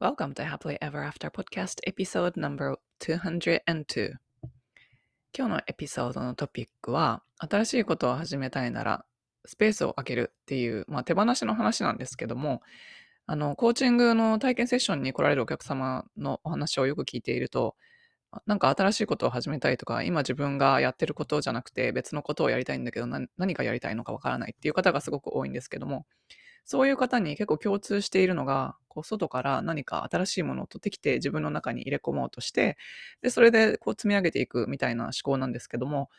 Welcome to Happily Ever After Podcast Episode No.202 今日のエピソードのトピックは新しいことを始めたいならスペースを空けるっていう、まあ、手放しの話なんですけどもあのコーチングの体験セッションに来られるお客様のお話をよく聞いているとなんか新しいことを始めたいとか今自分がやってることじゃなくて別のことをやりたいんだけど何がやりたいのかわからないっていう方がすごく多いんですけどもそういう方に結構共通しているのが、こう外から何か新しいものを取ってきて自分の中に入れ込もうとして、で、それでこう積み上げていくみたいな思考なんですけども、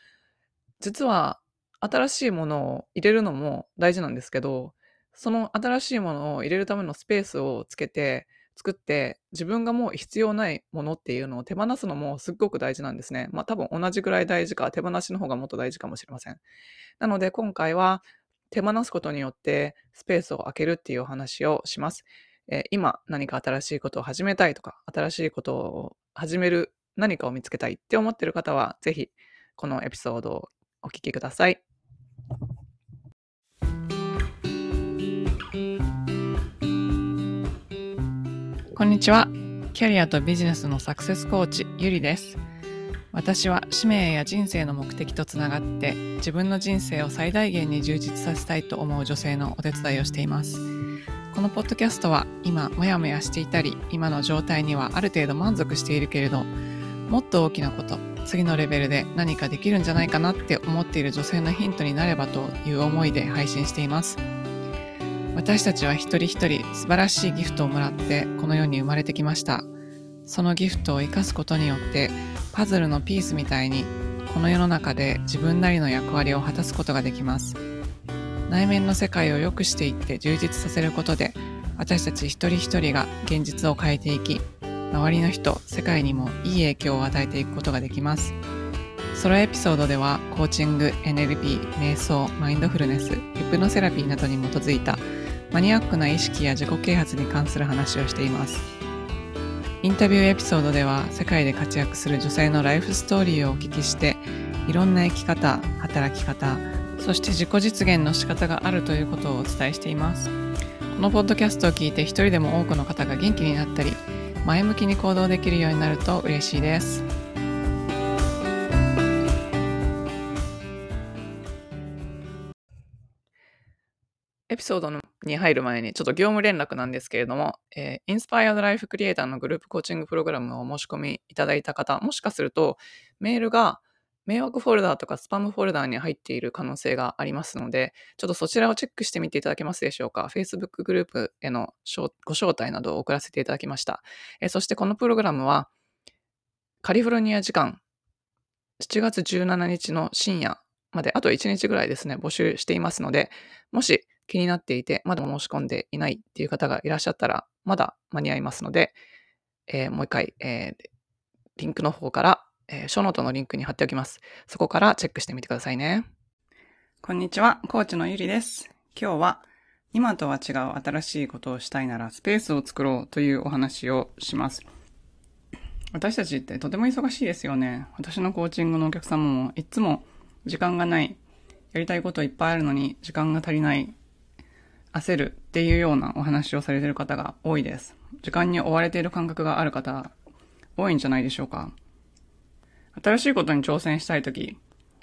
実は新しいものを入れるのも大事なんですけど、その新しいものを入れるためのスペースをつけて、作って自分がもう必要ないものっていうのを手放すのもすっごく大事なんですね。まあ多分同じぐらい大事か手放しの方がもっと大事かもしれません。なので今回は手放すことによってスペースを空けるっていうお話をします。えー、今何か新しいことを始めたいとか、新しいことを始める何かを見つけたいって思ってる方は、ぜひこのエピソードをお聞きください。こんにちは。キャリアとビジネスのサクセスコーチ、ゆりです。私は使命や人生の目的とつながって自分の人生を最大限に充実させたいと思う女性のお手伝いをしています。このポッドキャストは今モヤモヤしていたり今の状態にはある程度満足しているけれどもっと大きなこと次のレベルで何かできるんじゃないかなって思っている女性のヒントになればという思いで配信しています。私たちは一人一人素晴らしいギフトをもらってこの世に生まれてきました。そのギフトを生かすことによってパズルのピースみたいにこの世の中で自分なりの役割を果たすことができます。内面の世界を良くしていって充実させることで私たち一人一人が現実を変えていき周りの人世界にもいい影響を与えていくことができます。ソロエピソードではコーチング NLP 瞑想マインドフルネスヒプノセラピーなどに基づいたマニアックな意識や自己啓発に関する話をしています。インタビューエピソードでは世界で活躍する女性のライフストーリーをお聞きしていろんな生き方働き方そして自己実現の仕方があるということをお伝えしています。このポッドキャストを聞いて一人でも多くの方が元気になったり前向きに行動できるようになると嬉しいです。ピソードのに入る前に、ちょっと業務連絡なんですけれども、えー、インスパイアドライフクリエイターのグループコーチングプログラムをお申し込みいただいた方、もしかすると、メールが迷惑フォルダーとかスパムフォルダーに入っている可能性がありますので、ちょっとそちらをチェックしてみていただけますでしょうか。Facebook グループへのご招待などを送らせていただきました。えー、そしてこのプログラムは、カリフォルニア時間7月17日の深夜まであと1日ぐらいですね、募集していますので、もし気になっていて、まだ申し込んでいないっていう方がいらっしゃったら、まだ間に合いますので、えー、もう一回、えー、リンクの方から、えー、ショーノートのリンクに貼っておきます。そこからチェックしてみてくださいね。こんにちは、コーチのゆりです。今日は、今とは違う新しいことをしたいならスペースを作ろうというお話をします。私たちってとても忙しいですよね。私のコーチングのお客様もいつも時間がない、やりたいこといっぱいあるのに時間が足りない焦るっていうようなお話をされている方が多いです。時間に追われている感覚がある方、多いんじゃないでしょうか。新しいことに挑戦したいとき、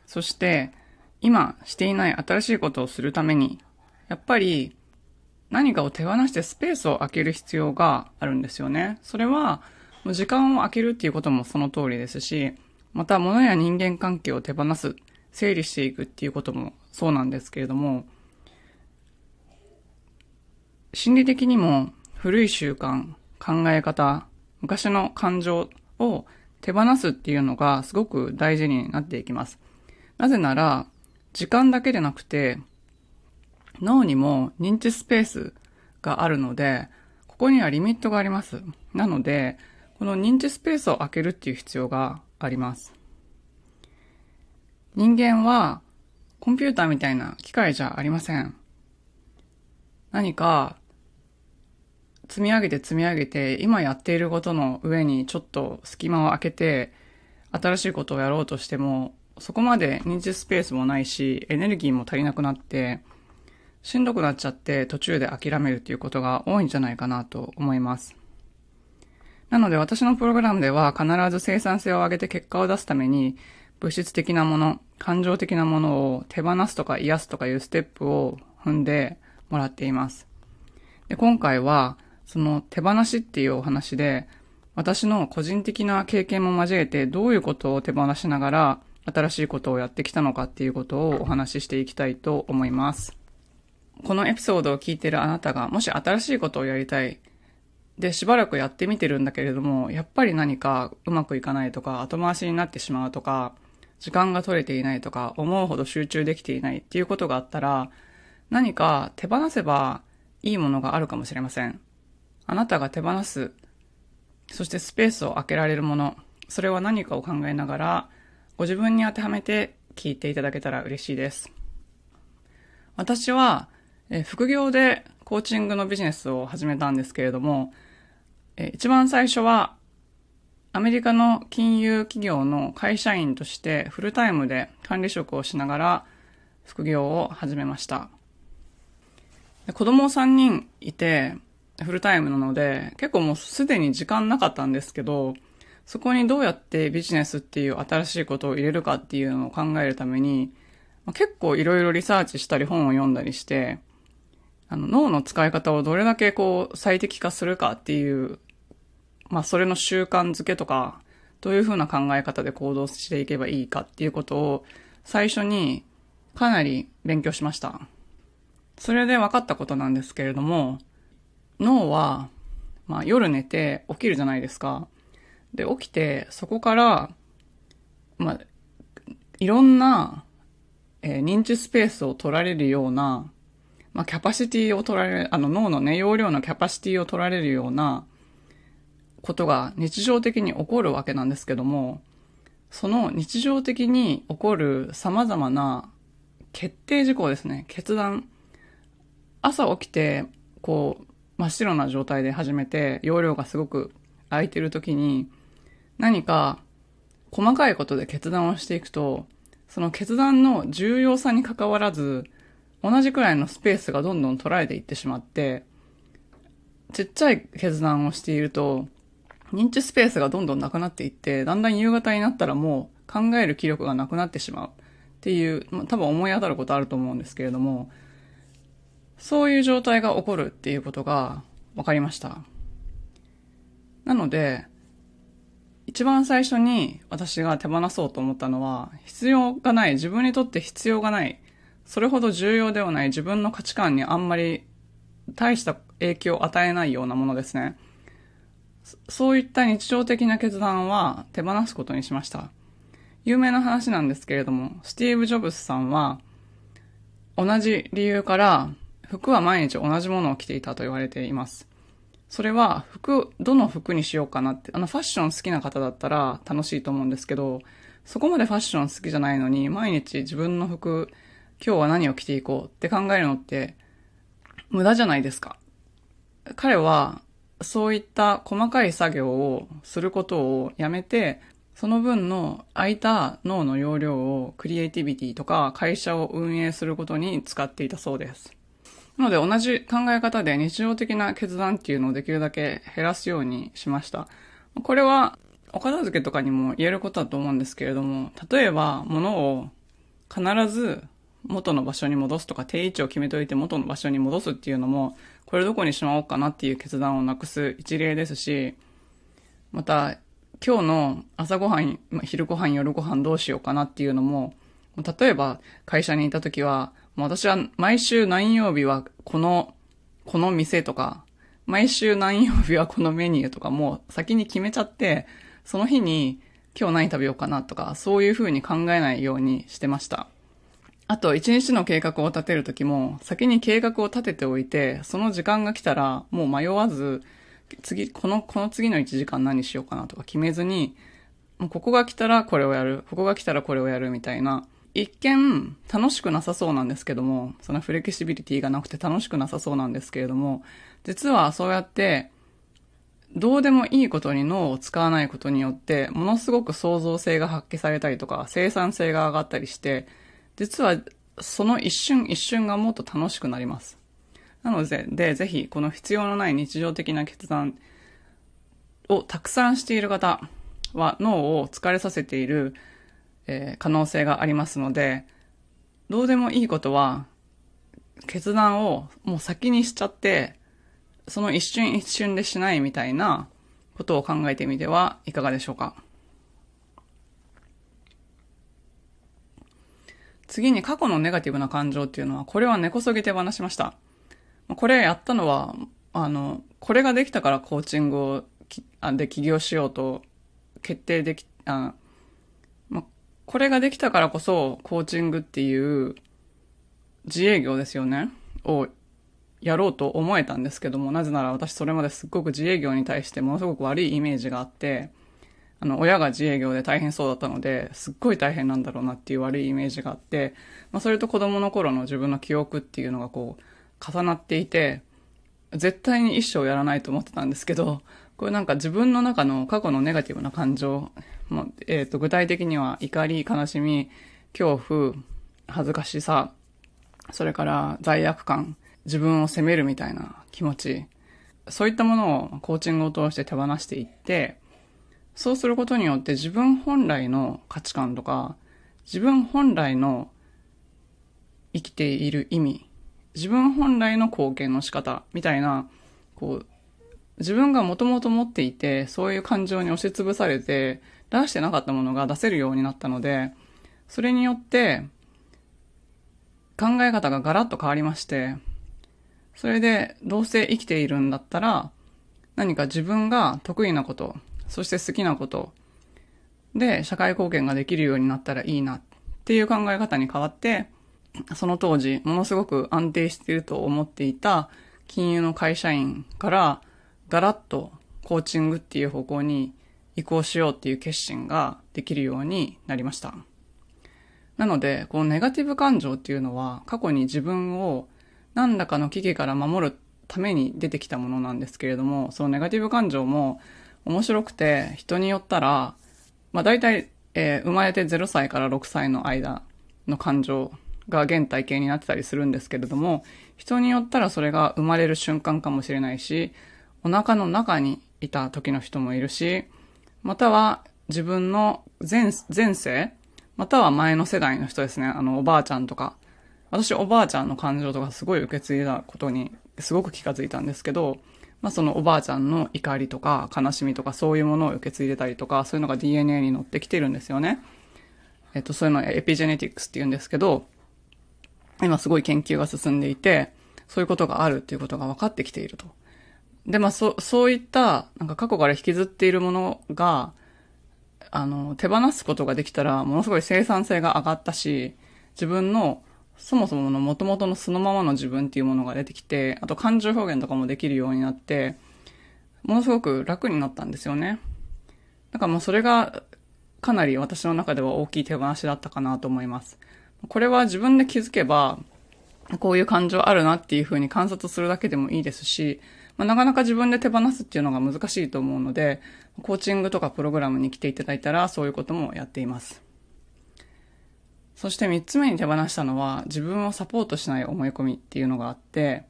そして今していない新しいことをするために、やっぱり何かを手放してスペースを空ける必要があるんですよね。それは、時間を空けるっていうこともその通りですし、また物や人間関係を手放す、整理していくっていうこともそうなんですけれども、心理的にも古い習慣、考え方、昔の感情を手放すっていうのがすごく大事になっていきます。なぜなら、時間だけでなくて、脳にも認知スペースがあるので、ここにはリミットがあります。なので、この認知スペースを開けるっていう必要があります。人間はコンピューターみたいな機械じゃありません。何か積み上げて積み上げて、今やっていることの上にちょっと隙間を空けて、新しいことをやろうとしても、そこまで認知スペースもないし、エネルギーも足りなくなって、しんどくなっちゃって途中で諦めるっていうことが多いんじゃないかなと思います。なので私のプログラムでは必ず生産性を上げて結果を出すために物質的なもの、感情的なものを手放すとか癒すとかいうステップを踏んでもらっています。で今回はその手放しっていうお話で私の個人的な経験も交えてどういうことを手放しながら新しいことをやってきたのかっていうことをお話ししていきたいと思います。このエピソードを聞いてるあなたがもし新しいことをやりたい。で、しばらくやってみてるんだけれども、やっぱり何かうまくいかないとか、後回しになってしまうとか、時間が取れていないとか、思うほど集中できていないっていうことがあったら、何か手放せばいいものがあるかもしれません。あなたが手放す、そしてスペースを空けられるもの、それは何かを考えながら、ご自分に当てはめて聞いていただけたら嬉しいです。私は、副業でコーチングのビジネスを始めたんですけれども、一番最初はアメリカの金融企業の会社員としてフルタイムで管理職をしながら副業を始めました。子供3人いてフルタイムなので結構もうすでに時間なかったんですけどそこにどうやってビジネスっていう新しいことを入れるかっていうのを考えるために結構いろいろリサーチしたり本を読んだりしてあの、脳の使い方をどれだけこう、最適化するかっていう、まあ、それの習慣づけとか、どういうふうな考え方で行動していけばいいかっていうことを、最初にかなり勉強しました。それで分かったことなんですけれども、脳は、まあ、夜寝て起きるじゃないですか。で、起きて、そこから、まあ、いろんな、えー、認知スペースを取られるようなまあ、キャパシティを取られる、あの脳のね、容量のキャパシティを取られるようなことが日常的に起こるわけなんですけども、その日常的に起こる様々な決定事項ですね、決断。朝起きて、こう、真っ白な状態で始めて、容量がすごく空いてる時に、何か細かいことで決断をしていくと、その決断の重要さに関わらず、同じくらいのスペースがどんどん取られていってしまって、ちっちゃい決断をしていると、認知スペースがどんどんなくなっていって、だんだん夕方になったらもう考える気力がなくなってしまうっていう、まあ、多分思い当たることあると思うんですけれども、そういう状態が起こるっていうことが分かりました。なので、一番最初に私が手放そうと思ったのは、必要がない、自分にとって必要がないそれほど重要ではない自分の価値観にあんまり大した影響を与えないようなものですね。そういった日常的な決断は手放すことにしました。有名な話なんですけれども、スティーブ・ジョブズさんは同じ理由から服は毎日同じものを着ていたと言われています。それは服、どの服にしようかなって、あのファッション好きな方だったら楽しいと思うんですけど、そこまでファッション好きじゃないのに、毎日自分の服今日は何を着ていこうって考えるのって無駄じゃないですか。彼はそういった細かい作業をすることをやめて、その分の空いた脳の容量をクリエイティビティとか会社を運営することに使っていたそうです。なので同じ考え方で日常的な決断っていうのをできるだけ減らすようにしました。これはお片付けとかにも言えることだと思うんですけれども、例えば物を必ず元の場所に戻すとか定位置を決めといて元の場所に戻すっていうのも、これどこにしまおうかなっていう決断をなくす一例ですし、また、今日の朝ごはん、昼ごはん、夜ごはんどうしようかなっていうのも、例えば会社にいた時は、私は毎週何曜日はこの、この店とか、毎週何曜日はこのメニューとかも先に決めちゃって、その日に今日何食べようかなとか、そういう風に考えないようにしてました。あと、一日の計画を立てるときも、先に計画を立てておいて、その時間が来たら、もう迷わず、次、この、この次の1時間何しようかなとか決めずに、もうここが来たらこれをやる、ここが来たらこれをやるみたいな、一見楽しくなさそうなんですけども、そのフレキシビリティがなくて楽しくなさそうなんですけれども、実はそうやって、どうでもいいことに脳を使わないことによって、ものすごく創造性が発揮されたりとか、生産性が上がったりして、実はその一瞬一瞬がもっと楽しくなります。なので、で、ぜひ、この必要のない日常的な決断をたくさんしている方は脳を疲れさせている、えー、可能性がありますので、どうでもいいことは、決断をもう先にしちゃって、その一瞬一瞬でしないみたいなことを考えてみてはいかがでしょうか。次に過去のネガティブな感情っていうのは、これは根こそぎ手放しました。これやったのは、あの、これができたからコーチングをで起業しようと決定でき、あ、これができたからこそコーチングっていう自営業ですよね、をやろうと思えたんですけども、なぜなら私それまですっごく自営業に対してものすごく悪いイメージがあって、あの、親が自営業で大変そうだったので、すっごい大変なんだろうなっていう悪いイメージがあって、まあ、それと子供の頃の自分の記憶っていうのがこう、重なっていて、絶対に一生やらないと思ってたんですけど、これなんか自分の中の過去のネガティブな感情、もえっ、ー、と、具体的には怒り、悲しみ、恐怖、恥ずかしさ、それから罪悪感、自分を責めるみたいな気持ち、そういったものをコーチングを通して手放していって、そうすることによって自分本来の価値観とか、自分本来の生きている意味、自分本来の貢献の仕方みたいな、こう、自分がもともと持っていて、そういう感情に押しつぶされて、出してなかったものが出せるようになったので、それによって、考え方がガラッと変わりまして、それでどうせ生きているんだったら、何か自分が得意なこと、そして好きなことで社会貢献ができるようになったらいいなっていう考え方に変わって、その当時、ものすごく安定していると思っていた金融の会社員からガラッとコーチングっていう方向に移行しようっていう決心ができるようになりました。なので、このネガティブ感情っていうのは過去に自分を何らかの危機から守るために出てきたものなんですけれども、そのネガティブ感情も面白くて人によったら、まあ大体、えー、生まれて0歳から6歳の間の感情が原体験になってたりするんですけれども、人によったらそれが生まれる瞬間かもしれないし、お腹の中にいた時の人もいるし、または自分の前、前世、または前の世代の人ですね。あの、おばあちゃんとか。私、おばあちゃんの感情とかすごい受け継いだことにすごく気がついたんですけど、まあそのおばあちゃんの怒りとか悲しみとかそういうものを受け継いでたりとか、そういうのが DNA に乗ってきてるんですよね。えっと、そういうのをエピジェネティクスって言うんですけど、今すごい研究が進んでいて、そういうことがあるっていうことが分かってきていると。で、まあ、そ、そういった、なんか過去から引きずっているものが、あの、手放すことができたら、ものすごい生産性が上がったし、自分の、そもそもの元々のそのままの自分っていうものが出てきて、あと感情表現とかもできるようになって、ものすごく楽になったんですよね。だからもうそれが、かなり私の中では大きい手放しだったかなと思います。これは自分で気づけば、こういう感情あるなっていうふうに観察するだけでもいいですし、まあ、なかなか自分で手放すっていうのが難しいと思うので、コーチングとかプログラムに来ていただいたらそういうこともやっています。そして三つ目に手放したのは自分をサポートしない思い込みっていうのがあって、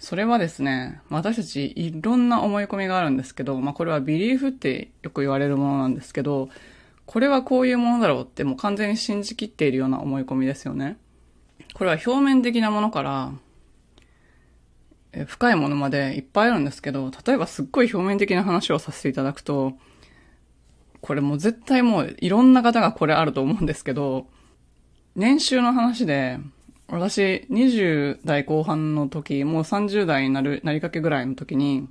それはですね、私たちいろんな思い込みがあるんですけど、まあこれはビリーフってよく言われるものなんですけど、これはこういうものだろうってもう完全に信じきっているような思い込みですよね。これは表面的なものから深いものまでいっぱいあるんですけど、例えばすっごい表面的な話をさせていただくと、これもう絶対もういろんな方がこれあると思うんですけど、年収の話で、私20代後半の時、もう30代になる、なりかけぐらいの時に、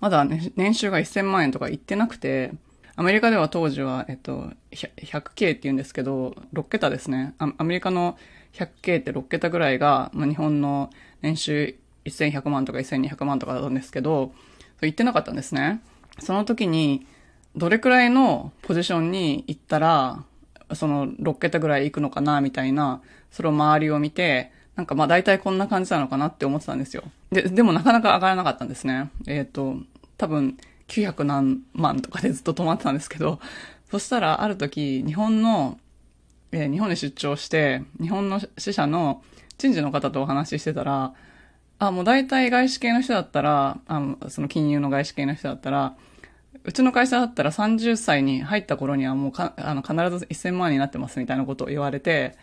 まだ、ね、年収が1000万円とか言ってなくて、アメリカでは当時は、えっと、100K って言うんですけど、6桁ですね。アメリカの 100K って6桁ぐらいが、まあ、日本の年収1100万とか1200万とかだったんですけど、言ってなかったんですね。その時に、どれくらいのポジションに行ったら、その6桁ぐらい行くのかな、みたいな、それを周りを見て、なんかまあ大体こんな感じなのかなって思ってたんですよ。で、でもなかなか上がらなかったんですね。えっ、ー、と、多分900何万とかでずっと止まってたんですけど、そしたらある時、日本の、えー、日本に出張して、日本の支社の人事の方とお話ししてたら、あ、もう大体外資系の人だったら、あの、その金融の外資系の人だったら、うちの会社だったら30歳に入った頃にはもうか、あの、必ず1000万になってますみたいなことを言われて、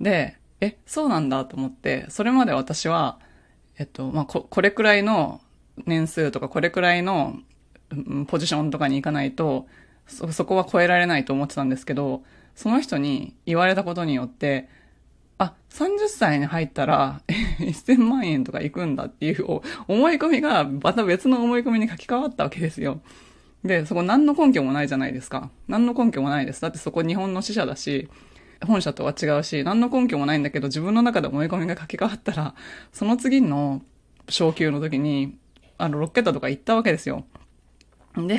で、え、そうなんだと思って、それまで私は、えっと、まあ、こ、これくらいの年数とか、これくらいのポジションとかに行かないと、そ、そこは超えられないと思ってたんですけど、その人に言われたことによって、あ、30歳に入ったら、1000万円とか行くんだっていう思い込みが、また別の思い込みに書き換わったわけですよ。で、そこ何の根拠もないじゃないですか。何の根拠もないです。だってそこ日本の支社だし、本社とは違うし、何の根拠もないんだけど、自分の中で思い込みが書き換わったら、その次の昇級の時に、あの、6桁とか行ったわけですよ。で、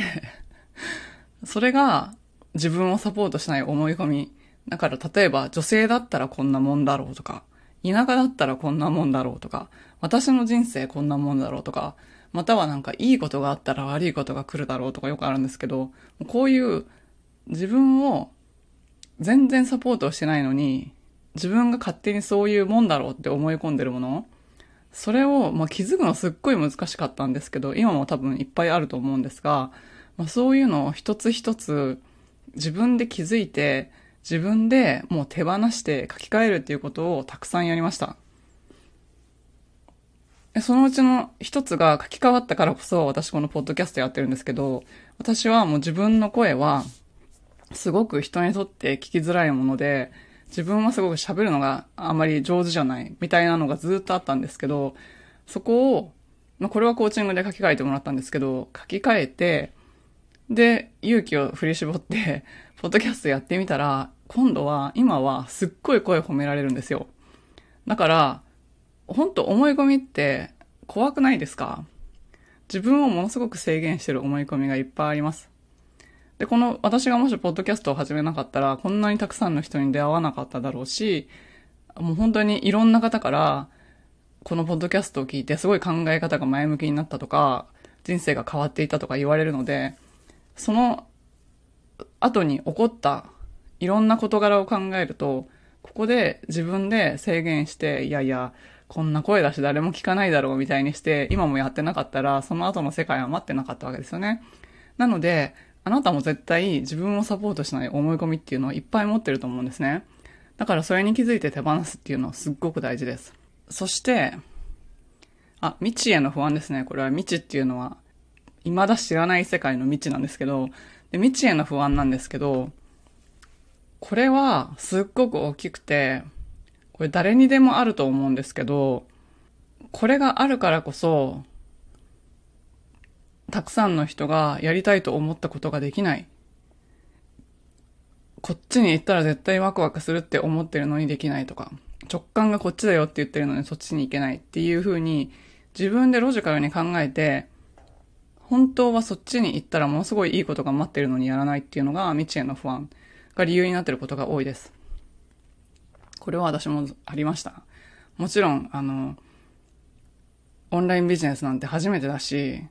それが自分をサポートしない思い込み。だから例えば女性だったらこんなもんだろうとか、田舎だったらこんなもんだろうとか、私の人生こんなもんだろうとか、またはなんかいいことがあったら悪いことが来るだろうとかよくあるんですけど、こういう自分を全然サポートしてないのに、自分が勝手にそういうもんだろうって思い込んでるもの、それを、まあ、気づくのすっごい難しかったんですけど、今も多分いっぱいあると思うんですが、まあ、そういうのを一つ一つ自分で気づいて、自分でもう手放して書き換えるっていうことをたくさんやりました。そのうちの一つが書き換わったからこそ私このポッドキャストやってるんですけど、私はもう自分の声はすごく人にとって聞きづらいもので、自分はすごく喋るのがあまり上手じゃないみたいなのがずっとあったんですけど、そこを、まあ、これはコーチングで書き換えてもらったんですけど、書き換えて、で、勇気を振り絞って、ポッドキャストやってみたら、今度は、今はすっごい声褒められるんですよ。だから、本当思い込みって怖くないですか？自分をものすごく制限してる思い込みがいっぱいあります。で、この、私がもしポッドキャストを始めなかったら、こんなにたくさんの人に出会わなかっただろうし、もう本当にいろんな方から、このポッドキャストを聞いてすごい考え方が前向きになったとか、人生が変わっていたとか言われるので、その後に起こったいろんな事柄を考えると、ここで自分で制限して、いやいや、こんな声出し誰も聞かないだろうみたいにして、今もやってなかったら、その後の世界は待ってなかったわけですよね。なので、あなたも絶対自分をサポートしない思い込みっていうのをいっぱい持ってると思うんですね。だからそれに気づいて手放すっていうのはすっごく大事です。そして、あ、未知への不安ですね。これは未知っていうのは、未だ知らない世界の未知なんですけど、で未知への不安なんですけど、これはすっごく大きくて、これ誰にでもあると思うんですけど、これがあるからこそ、たくさんの人がやりたいと思ったことができない。こっちに行ったら絶対ワクワクするって思ってるのにできないとか、直感がこっちだよって言ってるのにそっちに行けないっていう風に自分でロジカルに考えて、本当はそっちに行ったらものすごいいいことが待ってるのにやらないっていうのが未知への不安が理由になってることが多いです。これは私もありました。もちろん、あの、オンラインビジネスなんて初めてだし、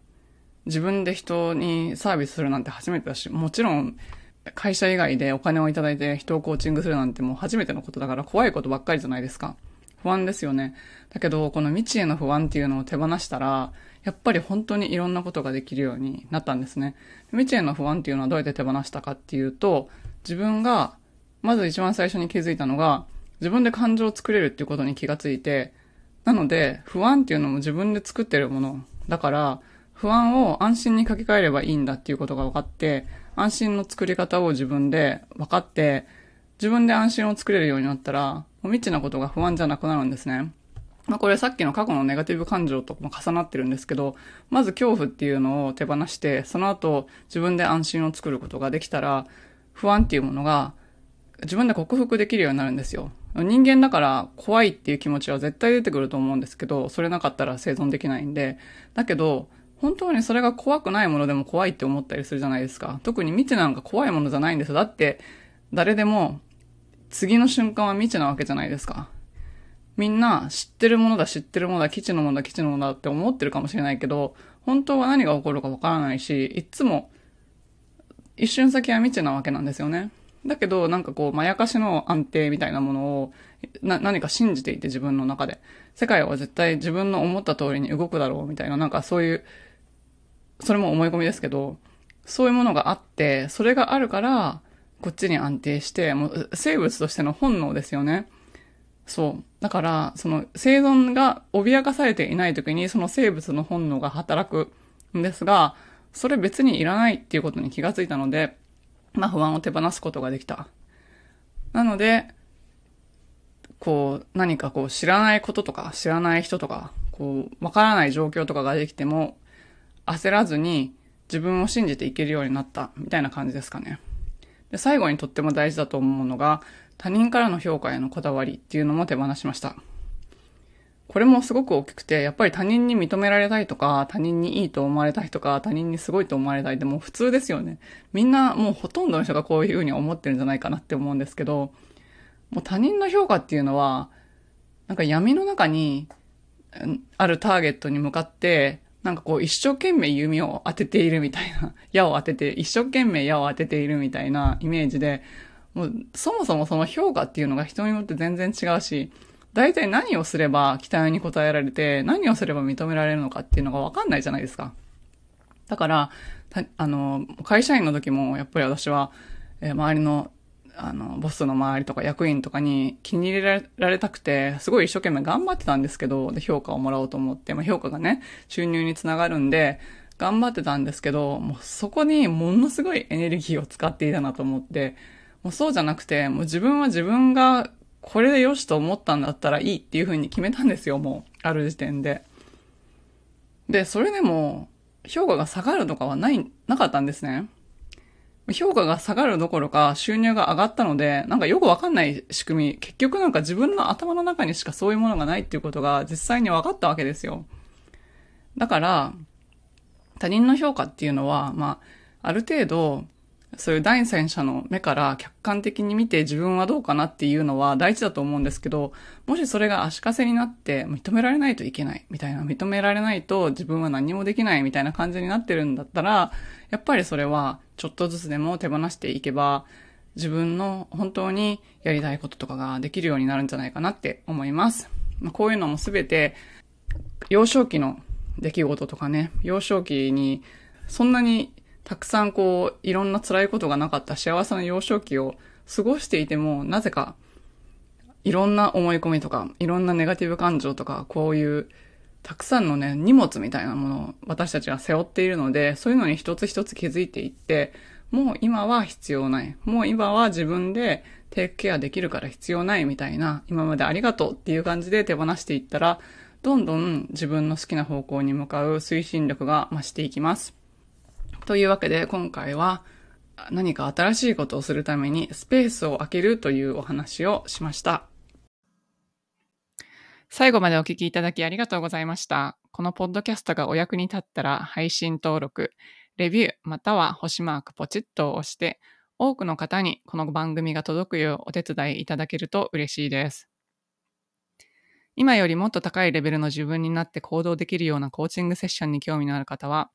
自分で人にサービスするなんて初めてだし、もちろん会社以外でお金をいただいて人をコーチングするなんてもう初めてのことだから怖いことばっかりじゃないですか。不安ですよね。だけど、この未知への不安っていうのを手放したら、やっぱり本当にいろんなことができるようになったんですね。未知への不安っていうのはどうやって手放したかっていうと、自分が、まず一番最初に気づいたのが、自分で感情を作れるっていうことに気がついて、なので、不安っていうのも自分で作ってるもの。だから、不安を安心に書き換えればいいんだっていうことが分かって、安心の作り方を自分で分かって、自分で安心を作れるようになったら、もう未知なことが不安じゃなくなるんですね。まあこれさっきの過去のネガティブ感情とも重なってるんですけど、まず恐怖っていうのを手放して、その後自分で安心を作ることができたら、不安っていうものが自分で克服できるようになるんですよ。人間だから怖いっていう気持ちは絶対出てくると思うんですけど、それなかったら生存できないんで。だけど、本当にそれが怖くないものでも怖いって思ったりするじゃないですか。特に未知なんか怖いものじゃないんですよ。だって、誰でも、次の瞬間は未知なわけじゃないですか。みんな知ってるものだ、知ってるものだ、基地のものだ、基地のものだって思ってるかもしれないけど、本当は何が起こるかわからないし、いつも、一瞬先は未知なわけなんですよね。だけど、なんかこう、まやかしの安定みたいなものを、な、何か信じていて自分の中で。世界は絶対自分の思った通りに動くだろうみたいな、なんかそういうそれも思い込みですけど、そういうものがあって、それがあるから、こっちに安定して、もう生物としての本能ですよね。そう。だから、その生存が脅かされていない時にその生物の本能が働くんですが、それ別にいらないっていうことに気がついたので、まあ不安を手放すことができた。なので、こう、何かこう知らないこととか知らない人とか、こう、わからない状況とかができても、焦らずに自分を信じていけるようになったみたいな感じですかね。で、最後にとっても大事だと思うのが、他人からの評価へのこだわりっていうのも手放しました。これもすごく大きくて、やっぱり他人に認められたいとか、他人にいいと思われたいとか、他人にすごいと思われたいってもう普通ですよね。みんなもうほとんどの人がこういうふうに思ってるんじゃないかなって思うんですけど、もう他人の評価っていうのは、なんか闇の中にあるターゲットに向かって、なんかこう一生懸命弓を当てているみたいな、矢を当てて、一生懸命矢を当てているみたいなイメージで、もうそもそもその評価っていうのが人によって全然違うし、大体何をすれば期待に応えられて、何をすれば認められるのかっていうのがわかんないじゃないですか。だから、あの、会社員の時もやっぱり私は、えー、周りのあの、ボスの周りとか役員とかに気に入れられたくて、すごい一生懸命頑張ってたんですけど、で、評価をもらおうと思って、まあ、評価がね、収入につながるんで、頑張ってたんですけど、もうそこにものすごいエネルギーを使っていたなと思って、もうそうじゃなくて、もう自分は自分がこれでよしと思ったんだったらいいっていう風に決めたんですよ、もう。ある時点で。で、それでも、評価が下がるとかはない、なかったんですね。評価が下がるどころか収入が上がったので、なんかよくわかんない仕組み、結局なんか自分の頭の中にしかそういうものがないっていうことが実際に分かったわけですよ。だから、他人の評価っていうのは、まあ、ある程度、そういう第三者の目から客観的に見て自分はどうかなっていうのは大事だと思うんですけど、もしそれが足かせになって認められないといけないみたいな、認められないと自分は何もできないみたいな感じになってるんだったら、やっぱりそれはちょっとずつでも手放していけば、自分の本当にやりたいこととかができるようになるんじゃないかなって思います。まあ、こういうのもすべて幼少期の出来事とかね、幼少期にそんなにたくさんこう、いろんな辛いことがなかった幸せな幼少期を過ごしていても、なぜか、いろんな思い込みとか、いろんなネガティブ感情とか、こういう、たくさんのね、荷物みたいなものを私たちは背負っているので、そういうのに一つ一つ気づいていって、もう今は必要ない。もう今は自分でテイクケアできるから必要ないみたいな、今までありがとうっていう感じで手放していったら、どんどん自分の好きな方向に向かう推進力が増していきます。というわけで今回は何か新しいことをするためにスペースを空けるというお話をしました。最後までお聞きいただきありがとうございました。このポッドキャストがお役に立ったら配信登録、レビューまたは星マークポチッと押して多くの方にこの番組が届くようお手伝いいただけると嬉しいです。今よりもっと高いレベルの自分になって行動できるようなコーチングセッションに興味のある方は、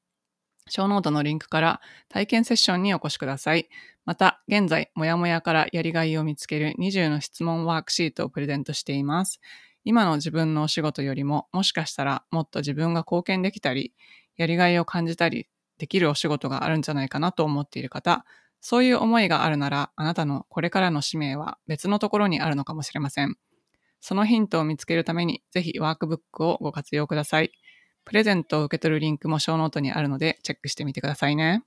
小ノートのリンクから体験セッションにお越しください。また、現在、もやもやからやりがいを見つける20の質問ワークシートをプレゼントしています。今の自分のお仕事よりも、もしかしたらもっと自分が貢献できたり、やりがいを感じたりできるお仕事があるんじゃないかなと思っている方、そういう思いがあるなら、あなたのこれからの使命は別のところにあるのかもしれません。そのヒントを見つけるために、ぜひワークブックをご活用ください。プレゼントを受け取るリンクもショーノートにあるのでチェックしてみてくださいね。